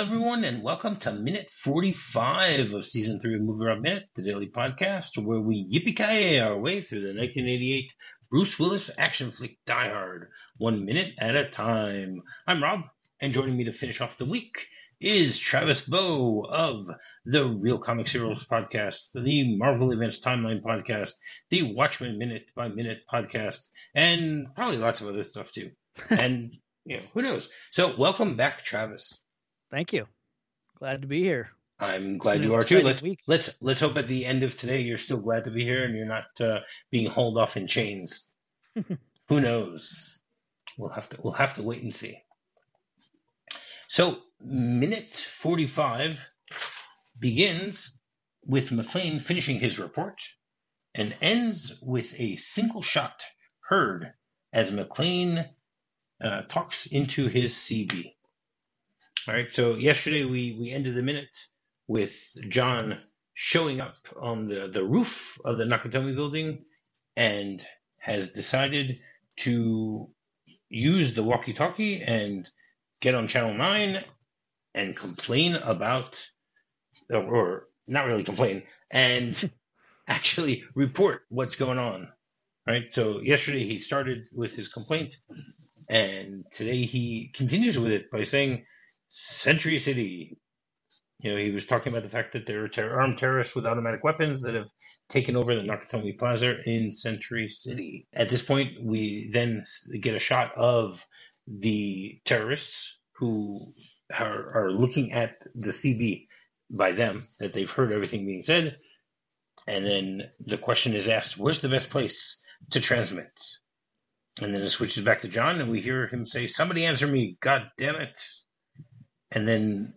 Hello, everyone, and welcome to minute 45 of season three of Movie Rob Minute, the daily podcast where we yippee our way through the 1988 Bruce Willis action flick Die Hard, one minute at a time. I'm Rob, and joining me to finish off the week is Travis Bow of the Reel Comics Heroes podcast, the Marvel Events Timeline podcast, the Watchmen Minute by Minute podcast, and probably lots of other stuff too. and you know, who knows? So, welcome back, Travis. Thank you. Glad to be here. I'm glad you are too. Let's week. let's let's hope at the end of today you're still glad to be here and you're not uh, being hauled off in chains. Who knows? We'll have to we'll have to wait and see. So minute 45 begins with McClane finishing his report and ends with a single shot heard as McClane uh, talks into his CB. All right. So yesterday we we ended the minute with John showing up on the the roof of the Nakatomi building and has decided to use the walkie-talkie and get on channel 9 and complain about or not really complain and actually report what's going on right so yesterday he started with his complaint and today he continues with it by saying Century City. You know, he was talking about the fact that there are ter- armed terrorists with automatic weapons that have taken over the Nakatomi Plaza in Century City. At this point, we then get a shot of the terrorists who are, are looking at the CB by them, that they've heard everything being said. And then the question is asked, where's the best place to transmit? And then it switches back to John, and we hear him say, Somebody answer me, God damn it. And then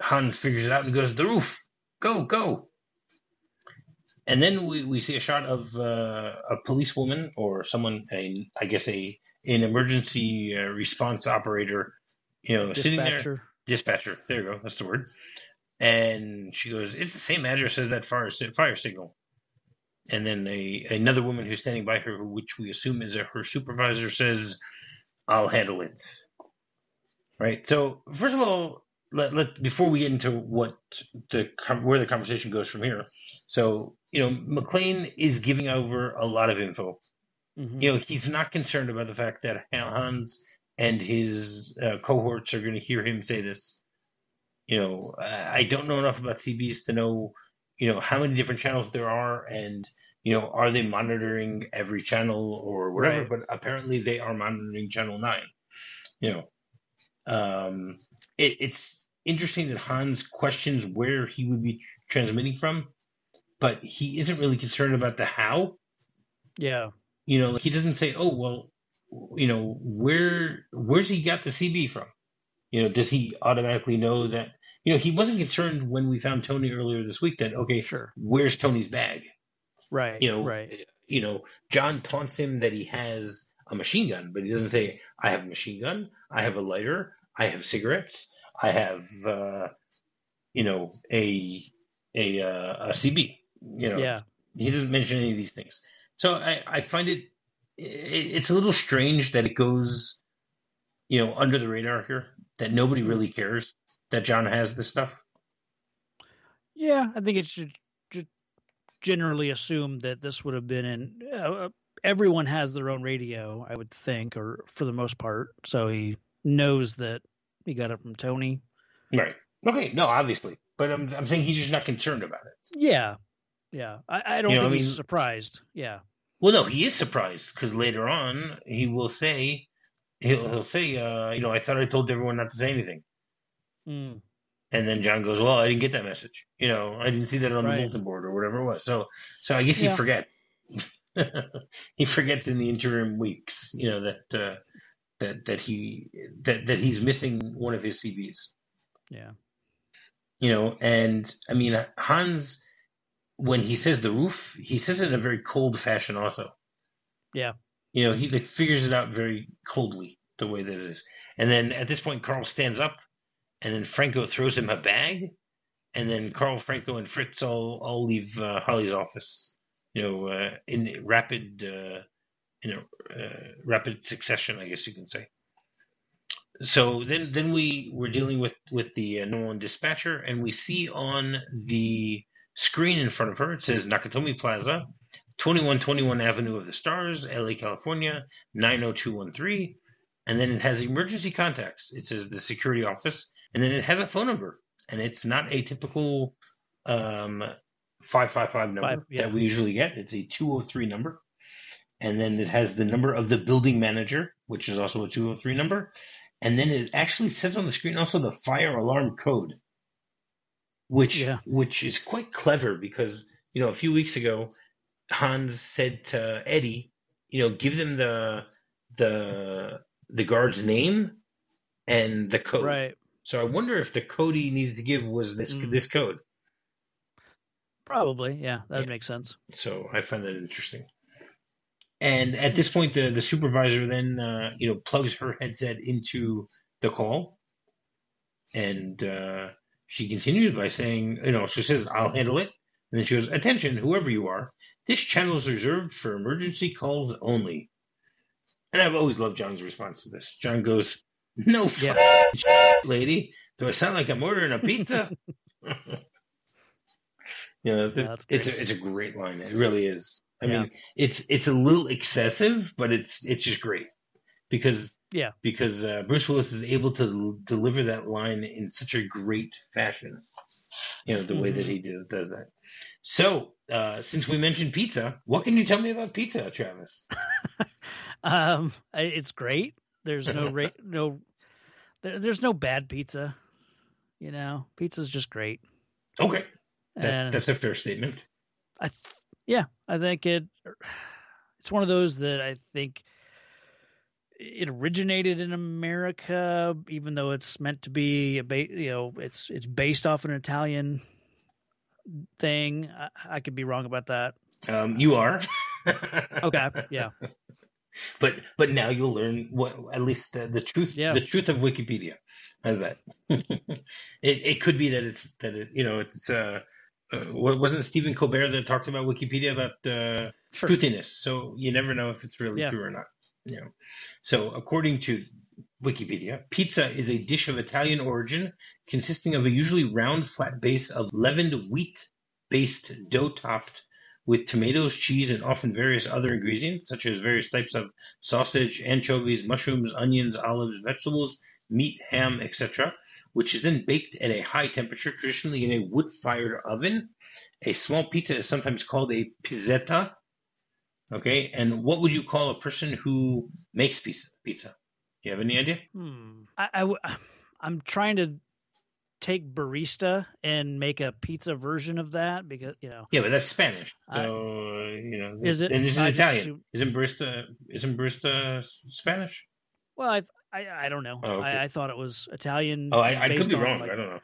Hans figures it out and goes, The roof, go, go. And then we, we see a shot of uh, a policewoman or someone, a, I guess a an emergency uh, response operator, you know, Dispatcher. sitting there. Dispatcher. There you go. That's the word. And she goes, It's the same address as that fire, fire signal and then a another woman who's standing by her, which we assume is a, her supervisor, says, "I'll handle it." Right. So first of all, let, let before we get into what the where the conversation goes from here. So you know, McClane is giving over a lot of info. Mm-hmm. You know, he's not concerned about the fact that Hans and his uh, cohorts are going to hear him say this. You know, I don't know enough about CBs to know you know how many different channels there are and you know are they monitoring every channel or whatever right. but apparently they are monitoring channel 9 you know um, it, it's interesting that hans questions where he would be transmitting from but he isn't really concerned about the how yeah you know he doesn't say oh well you know where where's he got the cb from you know does he automatically know that you know, he wasn't concerned when we found Tony earlier this week that okay, sure, where's Tony's bag? Right. You know, right. You know, John taunts him that he has a machine gun, but he doesn't say, "I have a machine gun. I have a lighter. I have cigarettes. I have, uh, you know, a a uh, a CB." You know, yeah. He doesn't mention any of these things, so I I find it, it it's a little strange that it goes, you know, under the radar here that nobody mm-hmm. really cares that John has this stuff? Yeah, I think it should generally assume that this would have been in. Uh, everyone has their own radio, I would think, or for the most part. So he knows that he got it from Tony. Right. Okay. No, obviously, but I'm I'm saying he's just not concerned about it. Yeah. Yeah. I, I don't you know, think I mean, he's surprised. Yeah. Well, no, he is surprised because later on he will say he'll he'll say, uh, you know, I thought I told everyone not to say anything. Mm. And then John goes, "Well, I didn't get that message. You know, I didn't see that on right. the bulletin board or whatever it was." So, so I guess yeah. he forgets. he forgets in the interim weeks, you know, that uh, that that he that that he's missing one of his CBs. Yeah. You know, and I mean Hans, when he says the roof, he says it in a very cold fashion, also. Yeah. You know, he like figures it out very coldly the way that it is, and then at this point, Carl stands up and then Franco throws him a bag, and then Carl Franco and Fritz all all leave uh, Holly's office, you know, uh, in rapid uh, in a uh, rapid succession, I guess you can say. so then then we were dealing with with the uh, Nolan dispatcher, and we see on the screen in front of her it says Nakatomi Plaza, 2121 Avenue of the Stars, LA, California, 90213. And then it has emergency contacts. It says the security office, and then it has a phone number. And it's not a typical um, 555 number Five, yeah. that we usually get. It's a 203 number. And then it has the number of the building manager, which is also a 203 number. And then it actually says on the screen also the fire alarm code, which yeah. which is quite clever because you know a few weeks ago Hans said to Eddie, you know, give them the the the guard's name and the code. Right. So I wonder if the code he needed to give was this mm. this code. Probably, yeah, that yeah. makes sense. So I find that interesting. And at this point, the the supervisor then uh, you know plugs her headset into the call, and uh, she continues by saying, you know, she says, "I'll handle it," and then she goes, "Attention, whoever you are, this channel is reserved for emergency calls only." And I've always loved John's response to this. John goes, "No, yeah. lady, do I sound like I'm ordering a pizza?" you know, yeah, it's a it's a great line. It really is. I yeah. mean, it's it's a little excessive, but it's it's just great because yeah because uh, Bruce Willis is able to l- deliver that line in such a great fashion. You know the mm-hmm. way that mm-hmm. he do, does that. So uh, since we mentioned pizza, what can you tell me about pizza, Travis? um, it's great. There's no ra- no there, there's no bad pizza. You know, pizza's just great. Okay, that, that's a fair statement. I th- yeah, I think it. It's one of those that I think it originated in America, even though it's meant to be a ba- you know it's it's based off an Italian thing. I, I could be wrong about that. Um, you are. okay. Yeah. But but now you'll learn what at least the, the truth yeah. the truth of Wikipedia. How's that? it it could be that it's that it you know it's uh uh, wasn't Stephen Colbert that talked about Wikipedia about uh, sure. truthiness? So you never know if it's really yeah. true or not. You know. So according to Wikipedia, pizza is a dish of Italian origin consisting of a usually round, flat base of leavened wheat-based dough topped with tomatoes, cheese, and often various other ingredients, such as various types of sausage, anchovies, mushrooms, onions, olives, vegetables, meat, ham, etc which is then baked at a high temperature, traditionally in a wood fired oven. A small pizza is sometimes called a pizzetta. Okay, and what would you call a person who makes pizza? Pizza? Do you have any idea? Hmm. I, I w- I'm trying to take barista and make a pizza version of that because you know. Yeah, but that's Spanish. So I, you know, is it? And this is I Italian. Isn't barista? Isn't barista Spanish? Well, I've I I don't know. Oh, okay. I, I, thought it was Italian. Oh, I, I could be wrong. Like, I don't know.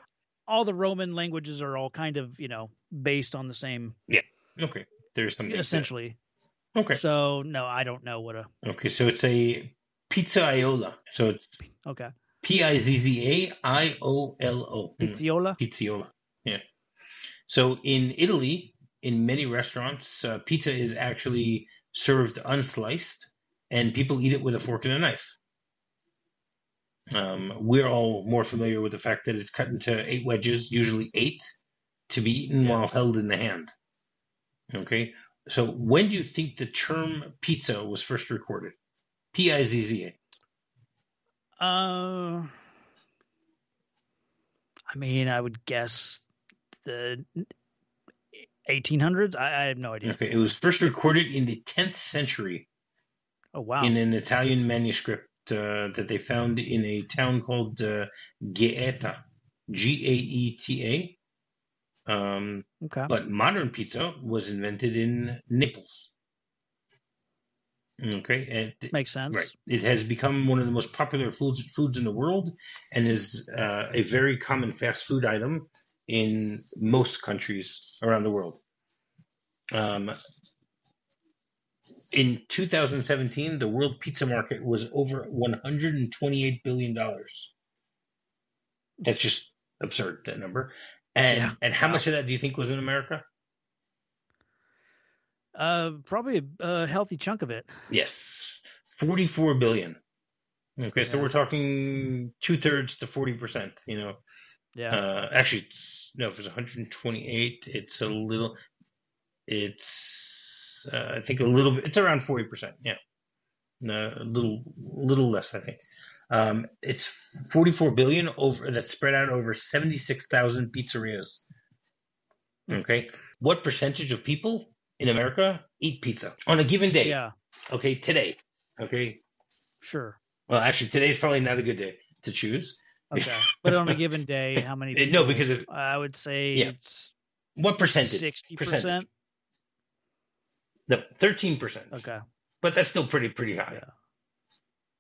All the Roman languages are all kind of you know based on the same. Yeah. Okay. There's something essentially. There. Okay. So no, I don't know what a. Okay, so it's a pizzaiola. So it's okay. P i z z a i o l o. Pizziola. Pizziola. Yeah. So in Italy, in many restaurants, uh, pizza is actually served unsliced, and people eat it with a fork and a knife. Um, we're all more familiar with the fact that it's cut into eight wedges, usually eight, to be eaten yeah. while held in the hand. Okay, so when do you think the term pizza was first recorded? P I Z Z A. Uh, I mean, I would guess the 1800s. I, I have no idea. Okay, it was first recorded in the 10th century. Oh wow! In an Italian manuscript that they found in a town called uh, Gaeta, G A E T A. Um, okay. But modern pizza was invented in Naples. Okay, and makes sense. Right, it has become one of the most popular foods foods in the world, and is uh, a very common fast food item in most countries around the world. Um, in 2017, the world pizza market was over 128 billion dollars. That's just absurd that number. And yeah. and how much of that do you think was in America? Uh, probably a, a healthy chunk of it. Yes, 44 billion. Okay, yeah. so we're talking two thirds to forty percent. You know, yeah. Uh, actually, no, if it's 128, it's a little. It's uh, I think a little bit. It's around forty percent. Yeah, no, a little, little less, I think. Um, it's 44 billion over that's spread out over 76,000 pizzerias. Okay, what percentage of people in America eat pizza on a given day? Yeah. Okay, today. Okay. Sure. Well, actually, today's probably not a good day to choose. Okay, but on a given day, how many? People, no, because of, I would say yeah. what percentage? Sixty percent. No, thirteen percent. Okay, but that's still pretty pretty high. Yeah.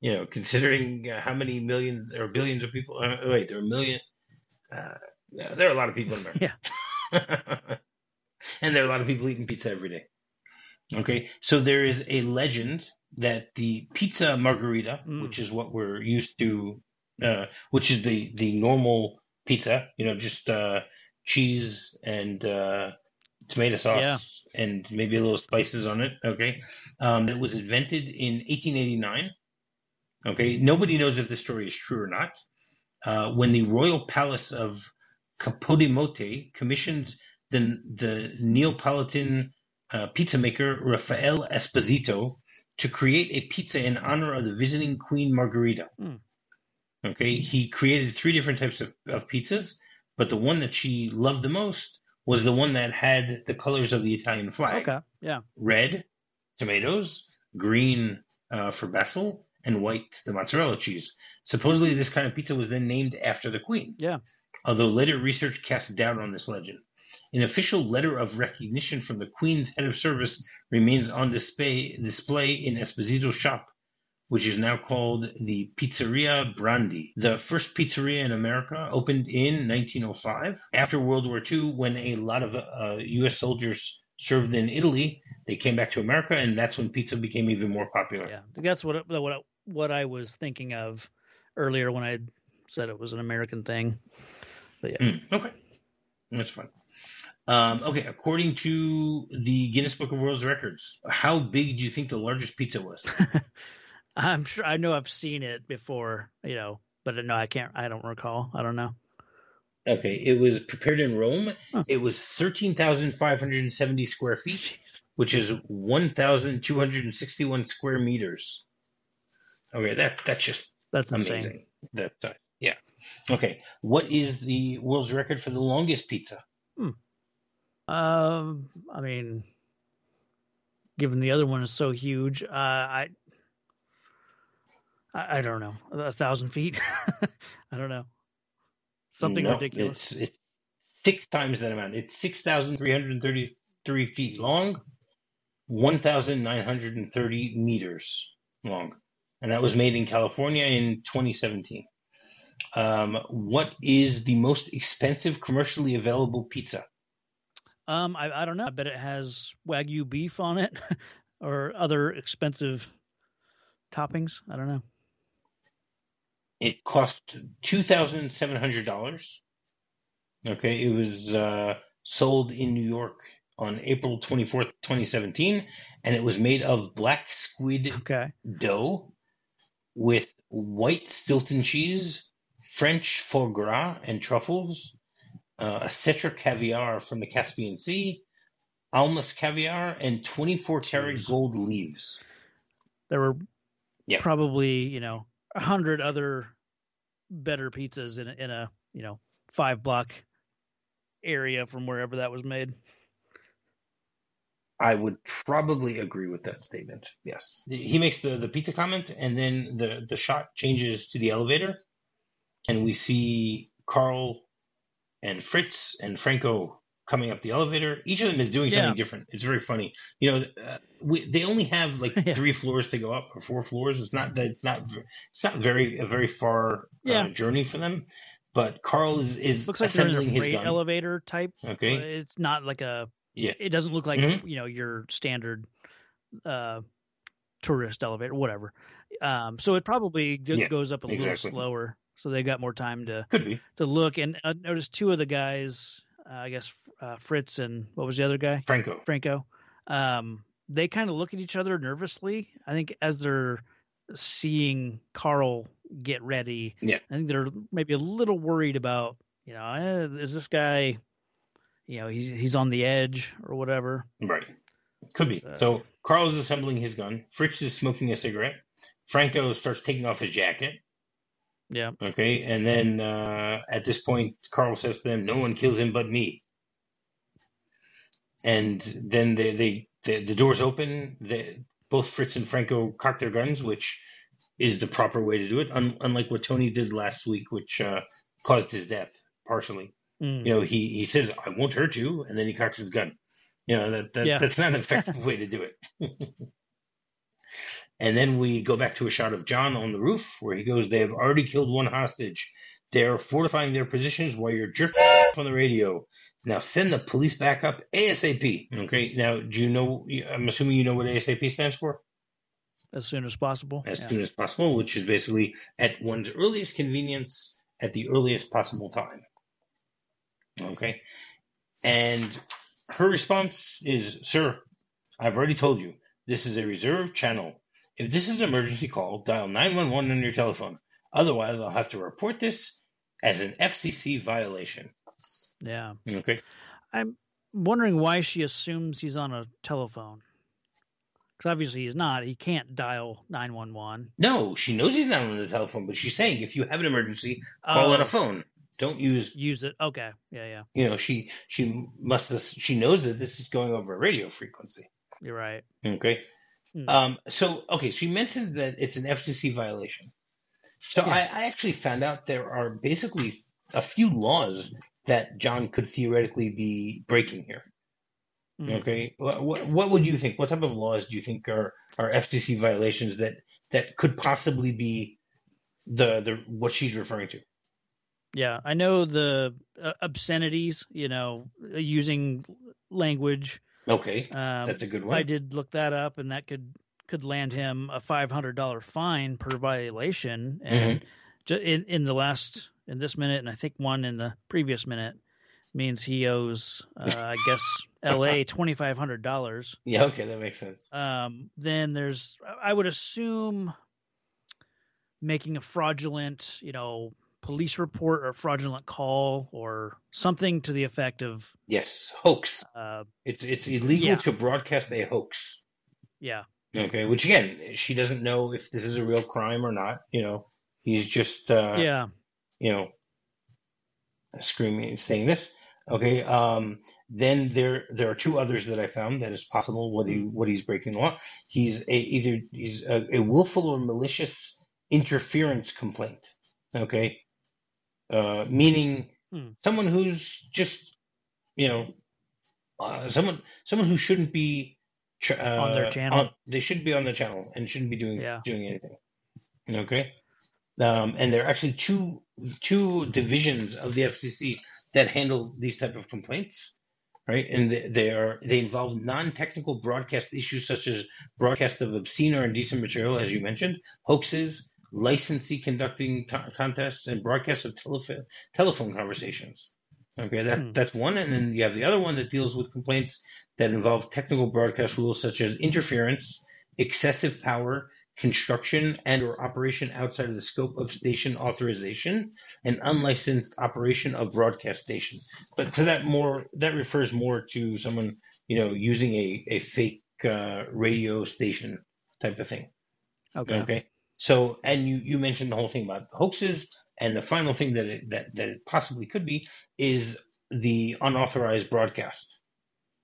You know, considering uh, how many millions or billions of people. Uh, wait, there are a million. Uh, there are a lot of people in America. Yeah. and there are a lot of people eating pizza every day. Okay, so there is a legend that the pizza margherita, mm. which is what we're used to, uh, which is the the normal pizza, you know, just uh, cheese and uh, tomato sauce yeah. and maybe a little spices on it. Okay, um, that was invented in 1889. Okay, nobody knows if the story is true or not. Uh, when the royal palace of Capodimonte commissioned the the Neapolitan uh, pizza maker Rafael Esposito to create a pizza in honor of the visiting Queen Margherita. Hmm. Okay, he created three different types of, of pizzas, but the one that she loved the most was the one that had the colors of the Italian flag. Okay, yeah. Red, tomatoes, green uh, for basil, and white, the mozzarella cheese. Supposedly, this kind of pizza was then named after the queen. Yeah. Although later research cast doubt on this legend. An official letter of recognition from the Queen's head of service remains on display, display in Esposito's shop, which is now called the Pizzeria Brandi. The first pizzeria in America opened in 1905. After World War II, when a lot of uh, U.S. soldiers served in Italy, they came back to America, and that's when pizza became even more popular. Yeah, that's what what what I was thinking of earlier when I said it was an American thing. But yeah, mm, okay, that's fine. Um, okay, according to the Guinness Book of World Records, how big do you think the largest pizza was? I'm sure I know I've seen it before, you know, but no, I can't. I don't recall. I don't know. Okay, it was prepared in Rome. Huh. It was thirteen thousand five hundred and seventy square feet, which is one thousand two hundred and sixty-one square meters. Okay, that that's just that's amazing. Insane. That uh, yeah. Okay, what is the world's record for the longest pizza? Hmm. Um, I mean, given the other one is so huge, uh, I, I, I don't know, a thousand feet. I don't know, something no, ridiculous. It's, it's six times that amount. It's six thousand three hundred thirty-three feet long, one thousand nine hundred and thirty meters long, and that was made in California in 2017. Um, what is the most expensive commercially available pizza? Um, I, I don't know. I bet it has wagyu beef on it or other expensive toppings. I don't know. It cost two thousand seven hundred dollars. Okay, it was uh, sold in New York on April twenty fourth, twenty seventeen, and it was made of black squid okay. dough with white Stilton cheese, French foie gras, and truffles, uh, a Cetra caviar from the Caspian Sea, Almas caviar, and 24 karat gold leaves. There were yeah. probably, you know, a hundred other better pizzas in a, in a, you know, five block area from wherever that was made. I would probably agree with that statement. Yes. He makes the, the pizza comment and then the, the shot changes to the elevator and we see Carl and Fritz and Franco coming up the elevator. Each of them is doing something yeah. different. It's very funny. You know, uh, we, they only have like yeah. three floors to go up or four floors. It's not that it's not it's not very a very far uh, yeah. uh, journey for them. But Carl is is looks like assembling his gun. elevator type. Okay, it's not like a. Yeah. It doesn't look like mm-hmm. you know your standard uh, tourist elevator, whatever. Um, so it probably just goes up a exactly. little slower so they got more time to to look. And I noticed two of the guys, uh, I guess uh, Fritz and what was the other guy? Franco. Franco. Um, they kind of look at each other nervously. I think as they're seeing Carl get ready. Yeah. I think they're maybe a little worried about, you know, eh, is this guy, you know, he's he's on the edge or whatever. Right. Could be. So, so Carl is assembling his gun. Fritz is smoking a cigarette. Franco starts taking off his jacket. Yeah. Okay. And then uh, at this point, Carl says to them, "No one kills him but me." And then they, they the, the doors open. The, both Fritz and Franco cock their guns, which is the proper way to do it. Un, unlike what Tony did last week, which uh, caused his death partially. Mm. You know, he he says, "I won't hurt you," and then he cocks his gun. You know that, that yeah. that's not an effective way to do it. And then we go back to a shot of John on the roof where he goes, They have already killed one hostage. They are fortifying their positions while you're jerking off on the radio. Now send the police back up ASAP. Okay. Now, do you know? I'm assuming you know what ASAP stands for? As soon as possible. As yeah. soon as possible, which is basically at one's earliest convenience at the earliest possible time. Okay. And her response is, Sir, I've already told you, this is a reserve channel. If this is an emergency call, dial 911 on your telephone. Otherwise, I'll have to report this as an FCC violation. Yeah. Okay. I'm wondering why she assumes he's on a telephone. Because obviously he's not. He can't dial 911. No, she knows he's not on the telephone, but she's saying if you have an emergency, call oh. on a oh. phone. Don't use use it. Okay. Yeah, yeah. You know, she she must have, she knows that this is going over a radio frequency. You're right. Okay. Hmm. Um, so, okay, she mentions that it's an FCC violation. So yeah. I, I actually found out there are basically a few laws that John could theoretically be breaking here. Mm. Okay, what, what would you think? What type of laws do you think are are FCC violations that that could possibly be the the what she's referring to? Yeah, I know the uh, obscenities. You know, using language Okay, um, that's a good one. I did look that up, and that could could land him a five hundred dollar fine per violation. And mm-hmm. in in the last in this minute, and I think one in the previous minute, means he owes, uh, I guess, L.A. twenty five hundred dollars. Yeah, okay, that makes sense. Um, then there's, I would assume, making a fraudulent, you know, police report or fraudulent call or something to the effect of yes hoax. uh, it's it's illegal yeah. to broadcast a hoax. Yeah. Okay which again she doesn't know if this is a real crime or not you know. He's just uh, yeah. you know screaming saying this. Okay um, then there there are two others that i found that is possible what he what he's breaking the law. He's a, either he's a, a willful or malicious interference complaint. Okay uh, meaning hmm. someone who's just you know uh, someone someone who shouldn't be uh, on their channel. On, they shouldn't be on the channel and shouldn't be doing yeah. doing anything. Okay, um, and there are actually two two divisions of the FCC that handle these type of complaints, right? And they, they are they involve non-technical broadcast issues such as broadcast of obscene or indecent material, as you mentioned, hoaxes, licensee conducting t- contests and broadcasts of telephone telephone conversations. Okay, that hmm. that's one, and then you have the other one that deals with complaints that involve technical broadcast rules such as interference, excessive power, construction and or operation outside of the scope of station authorization, and unlicensed operation of broadcast station. But so that more that refers more to someone you know using a a fake uh, radio station type of thing. Okay. Okay. So, and you, you mentioned the whole thing about hoaxes, and the final thing that it, that that it possibly could be is the unauthorized broadcast,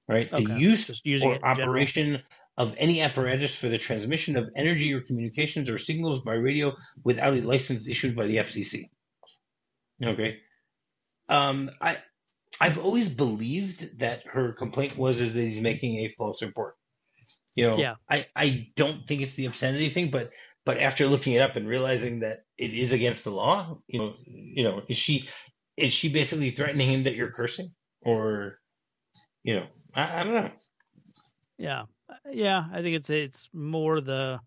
right? Okay. The use or operation general. of any apparatus for the transmission of energy or communications or signals by radio without a license issued by the FCC. Okay, um, I I've always believed that her complaint was is that he's making a false report. You know, yeah. I, I don't think it's the obscenity thing, but but after looking it up and realizing that it is against the law, you know, you know, is she is she basically threatening him that you're cursing, or you know, I, I don't know. Yeah, yeah, I think it's it's more the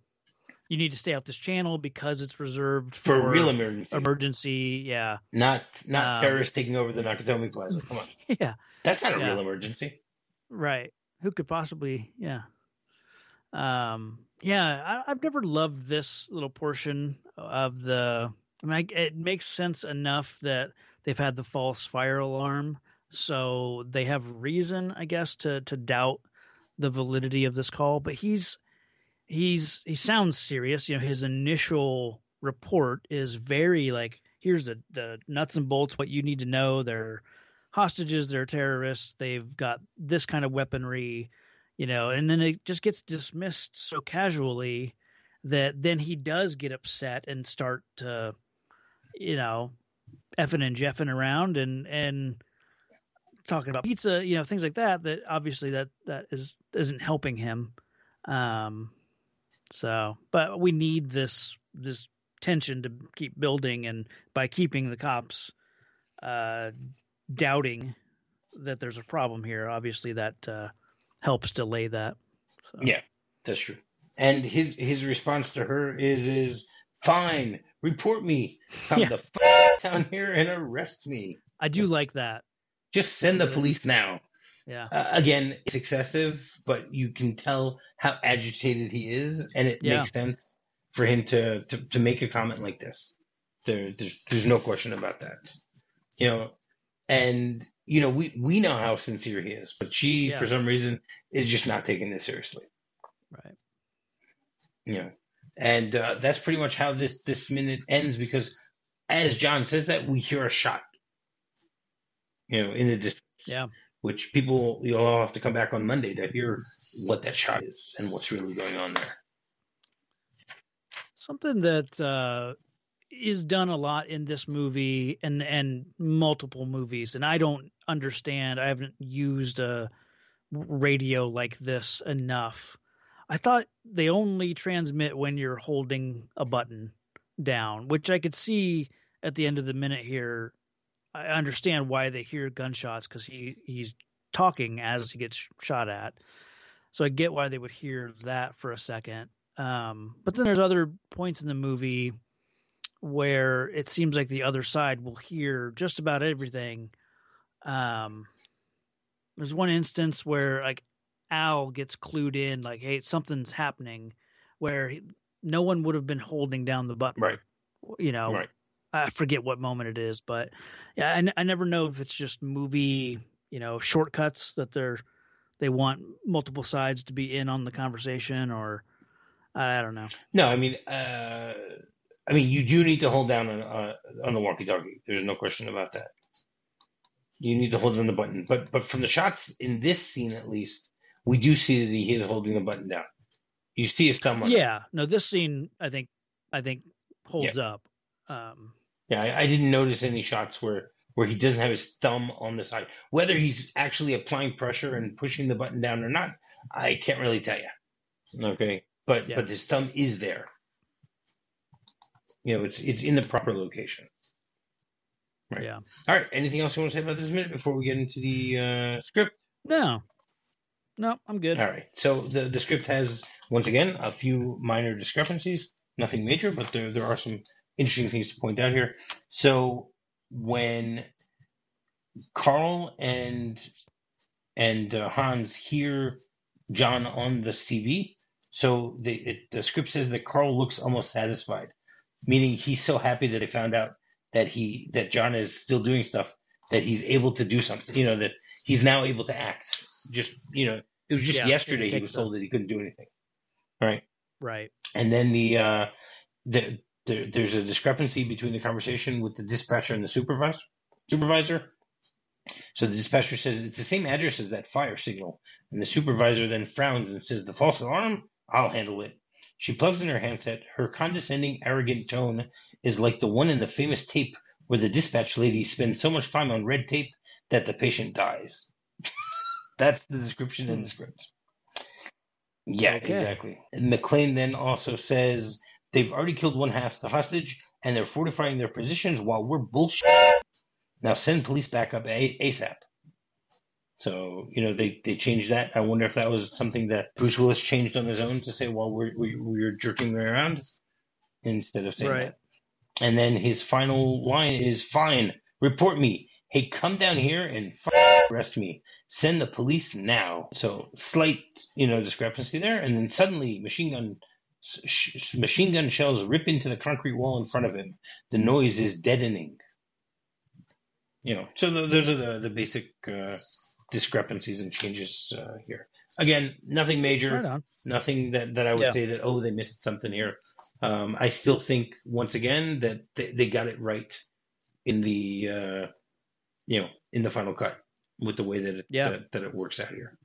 you need to stay off this channel because it's reserved for, for real emergency. Emergency, yeah. Not not um, terrorists taking over the Nakatomi Plaza. Come on. Yeah. That's not a yeah. real emergency. Right. Who could possibly? Yeah. Um, yeah, I, have never loved this little portion of the. I mean, I, it makes sense enough that they've had the false fire alarm, so they have reason, I guess, to to doubt the validity of this call. But he's he's he sounds serious. You know, his initial report is very like, here's the the nuts and bolts, what you need to know. They're hostages, they're terrorists, they've got this kind of weaponry you know, and then it just gets dismissed so casually that then he does get upset and start to, you know, effing and jeffing around and and talking about pizza, you know, things like that. That obviously that that is isn't helping him. Um, so, but we need this this tension to keep building, and by keeping the cops uh, doubting that there's a problem here, obviously that uh, helps delay that. So. Yeah, that's true. And his his response to her is is fine. Report me. Come yeah. the f- down here and arrest me. I do like that. Just send the police now. Yeah. Uh, again, it's excessive, but you can tell how agitated he is, and it yeah. makes sense for him to, to, to make a comment like this. There, there's, there's no question about that. You know, and you know, we, we know how sincere he is, but she, yeah. for some reason, is just not taking this seriously. Right. You know, and uh, that's pretty much how this this minute ends because, as John says that, we hear a shot. You know, in the distance. Yeah. Which people you'll all have to come back on Monday to hear what that shot is and what's really going on there. Something that uh, is done a lot in this movie and and multiple movies and I don't understand I haven't used a radio like this enough. I thought they only transmit when you're holding a button down, which I could see at the end of the minute here. I understand why they hear gunshots cuz he he's talking as he gets shot at. So I get why they would hear that for a second. Um, but then there's other points in the movie where it seems like the other side will hear just about everything. Um, there's one instance where like Al gets clued in, like, hey, something's happening, where he, no one would have been holding down the button. Right. You know, right. I forget what moment it is, but yeah, I, I never know if it's just movie, you know, shortcuts that they're they want multiple sides to be in on the conversation, or I don't know. No, I mean, uh, I mean, you do need to hold down on, uh, on the walkie-talkie. There's no question about that. You need to hold on the button, but but from the shots in this scene, at least, we do see that he is holding the button down. You see his thumb. Yeah, it. no, this scene, I think, I think holds yeah. up. Um, yeah, I, I didn't notice any shots where where he doesn't have his thumb on the side. Whether he's actually applying pressure and pushing the button down or not, I can't really tell you. Okay, but yeah. but his thumb is there you know, it's it's in the proper location. Right. Yeah. All right. Anything else you want to say about this minute before we get into the uh, script? No. No, I'm good. All right. So the the script has once again a few minor discrepancies, nothing major, but there there are some interesting things to point out here. So when Carl and and uh, Hans hear John on the CB, so the it, the script says that Carl looks almost satisfied meaning he's so happy that he found out that he that John is still doing stuff that he's able to do something. You know that he's now able to act. Just you know, it was just yeah, yesterday he was told that he couldn't do anything. Right. Right. And then the uh, the, the there's a discrepancy between the conversation with the dispatcher and the supervisor. Supervisor. So the dispatcher says it's the same address as that fire signal, and the supervisor then frowns and says, "The false alarm, I'll handle it." She plugs in her handset. Her condescending, arrogant tone is like the one in the famous tape where the dispatch lady spends so much time on red tape that the patient dies. That's the description in the hmm. script. Yeah, okay. exactly. And McClane then also says they've already killed one half the hostage and they're fortifying their positions while we're bullshit. Now send police back up ASAP. So you know they they changed that. I wonder if that was something that Bruce Willis changed on his own to say, "Well, we're we, we're jerking around," instead of saying right. that. And then his final line is, "Fine, report me. Hey, come down here and f- arrest me. Send the police now. So slight, you know, discrepancy there. And then suddenly machine gun sh- machine gun shells rip into the concrete wall in front of him. The noise is deadening. You know, so the, those are the, the basic uh, discrepancies and changes uh, here. Again, nothing major, right nothing that, that I would yeah. say that, oh, they missed something here. Um, I still think, once again, that they, they got it right in the, uh, you know, in the final cut with the way that it, yeah. that, that it works out here.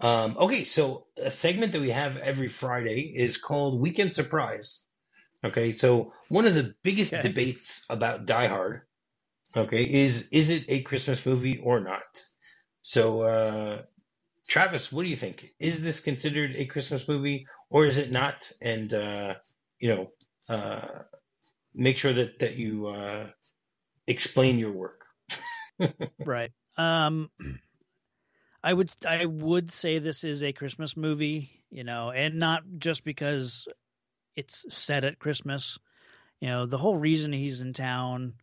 Um, okay, so a segment that we have every Friday is called Weekend Surprise. Okay, so one of the biggest okay. debates about Die Hard, okay, is is it a Christmas movie or not? So, uh, Travis, what do you think? Is this considered a Christmas movie or is it not? And uh, you know, uh, make sure that that you uh, explain your work. right. Um, I would I would say this is a Christmas movie, you know, and not just because it's set at Christmas. You know, the whole reason he's in town,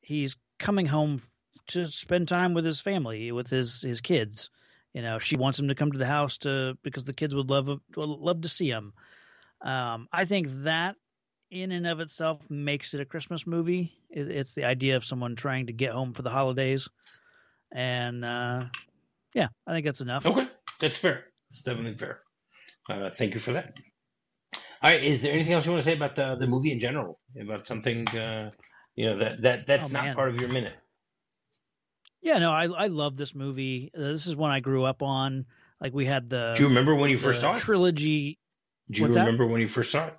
he's coming home to spend time with his family, with his his kids. You know, she wants him to come to the house to because the kids would love would love to see him. Um, I think that in and of itself makes it a Christmas movie. It, it's the idea of someone trying to get home for the holidays, and uh, yeah, I think that's enough. Okay, that's fair. It's definitely fair. Uh, thank you for that. All right, is there anything else you want to say about the the movie in general? About something uh, you know that that that's oh, not man. part of your minute. Yeah, no, I I love this movie. Uh, this is one I grew up on. Like we had the. Do you remember when you first saw it? Trilogy. Do you What's remember that? when you first saw it?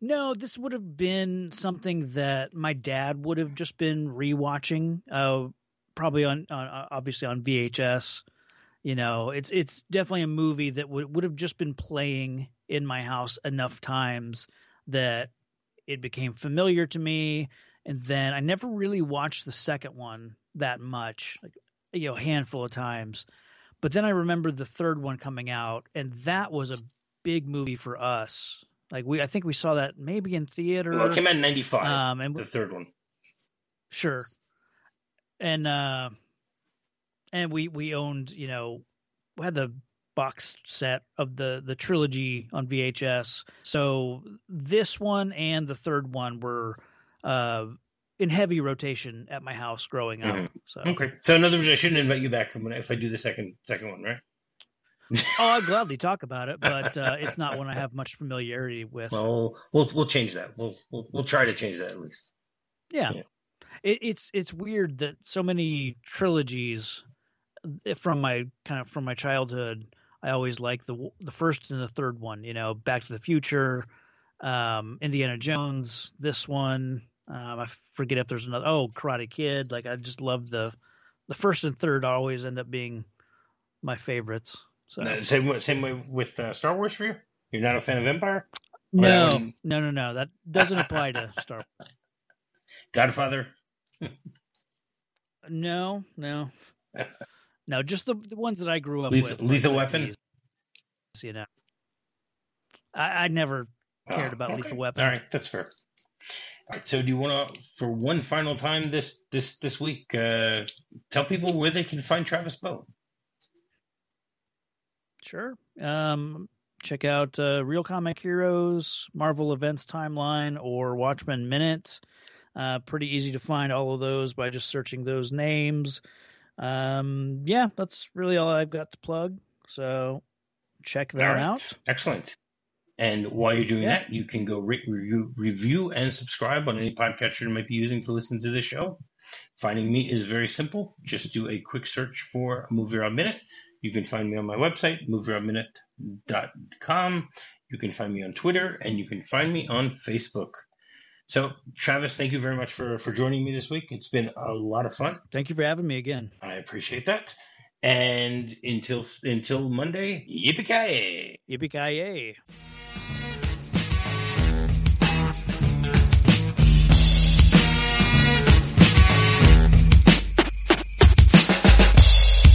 No, this would have been something that my dad would have just been rewatching. Uh, probably on, on uh, obviously on VHS. You know, it's it's definitely a movie that would would have just been playing in my house enough times that it became familiar to me. And then I never really watched the second one that much, like you know, a handful of times. But then I remember the third one coming out, and that was a big movie for us. Like we, I think we saw that maybe in theater. Well, it came out in '95. Um, and the third one. Sure, and uh, and we we owned you know we had the box set of the the trilogy on VHS. So this one and the third one were uh, in heavy rotation at my house growing up. Mm-hmm. So okay. So in other words, I shouldn't invite you back if I do the second second one, right? oh, I'd gladly talk about it, but uh, it's not one I have much familiarity with. Well, we'll we'll change that. We'll we'll, we'll try to change that at least. Yeah. yeah it, it's it's weird that so many trilogies eh, from my kind of from my childhood. I always like the the first and the third one. You know, Back to the Future, um, Indiana Jones, this one. Um, I forget if there's another. Oh, Karate Kid. Like I just love the the first and third always end up being my favorites. So same same way with uh, Star Wars for you. You're not a fan of Empire. No, no, no, no. That doesn't apply to Star Wars. Godfather no, no, no. Just the, the ones that I grew up lethal, with. Lethal Weapon. You know, I, I never cared oh, about okay. Lethal Weapon. All right, that's fair. Right, so do you want to, for one final time this this this week, uh, tell people where they can find Travis Bow? Sure. Um, check out uh, Reel Comic Heroes, Marvel Events Timeline, or Watchmen Minutes. Uh, pretty easy to find all of those by just searching those names. Um, yeah, that's really all I've got to plug. So check that right. out. Excellent. And while you're doing that, you can go rate, review, review, and subscribe on any podcatcher you might be using to listen to this show. Finding me is very simple. Just do a quick search for Movie Rob Minute. You can find me on my website, movierobminute.com. You can find me on Twitter, and you can find me on Facebook. So, Travis, thank you very much for, for joining me this week. It's been a lot of fun. Thank you for having me again. I appreciate that. And until until Monday, yippee ki Yippee ki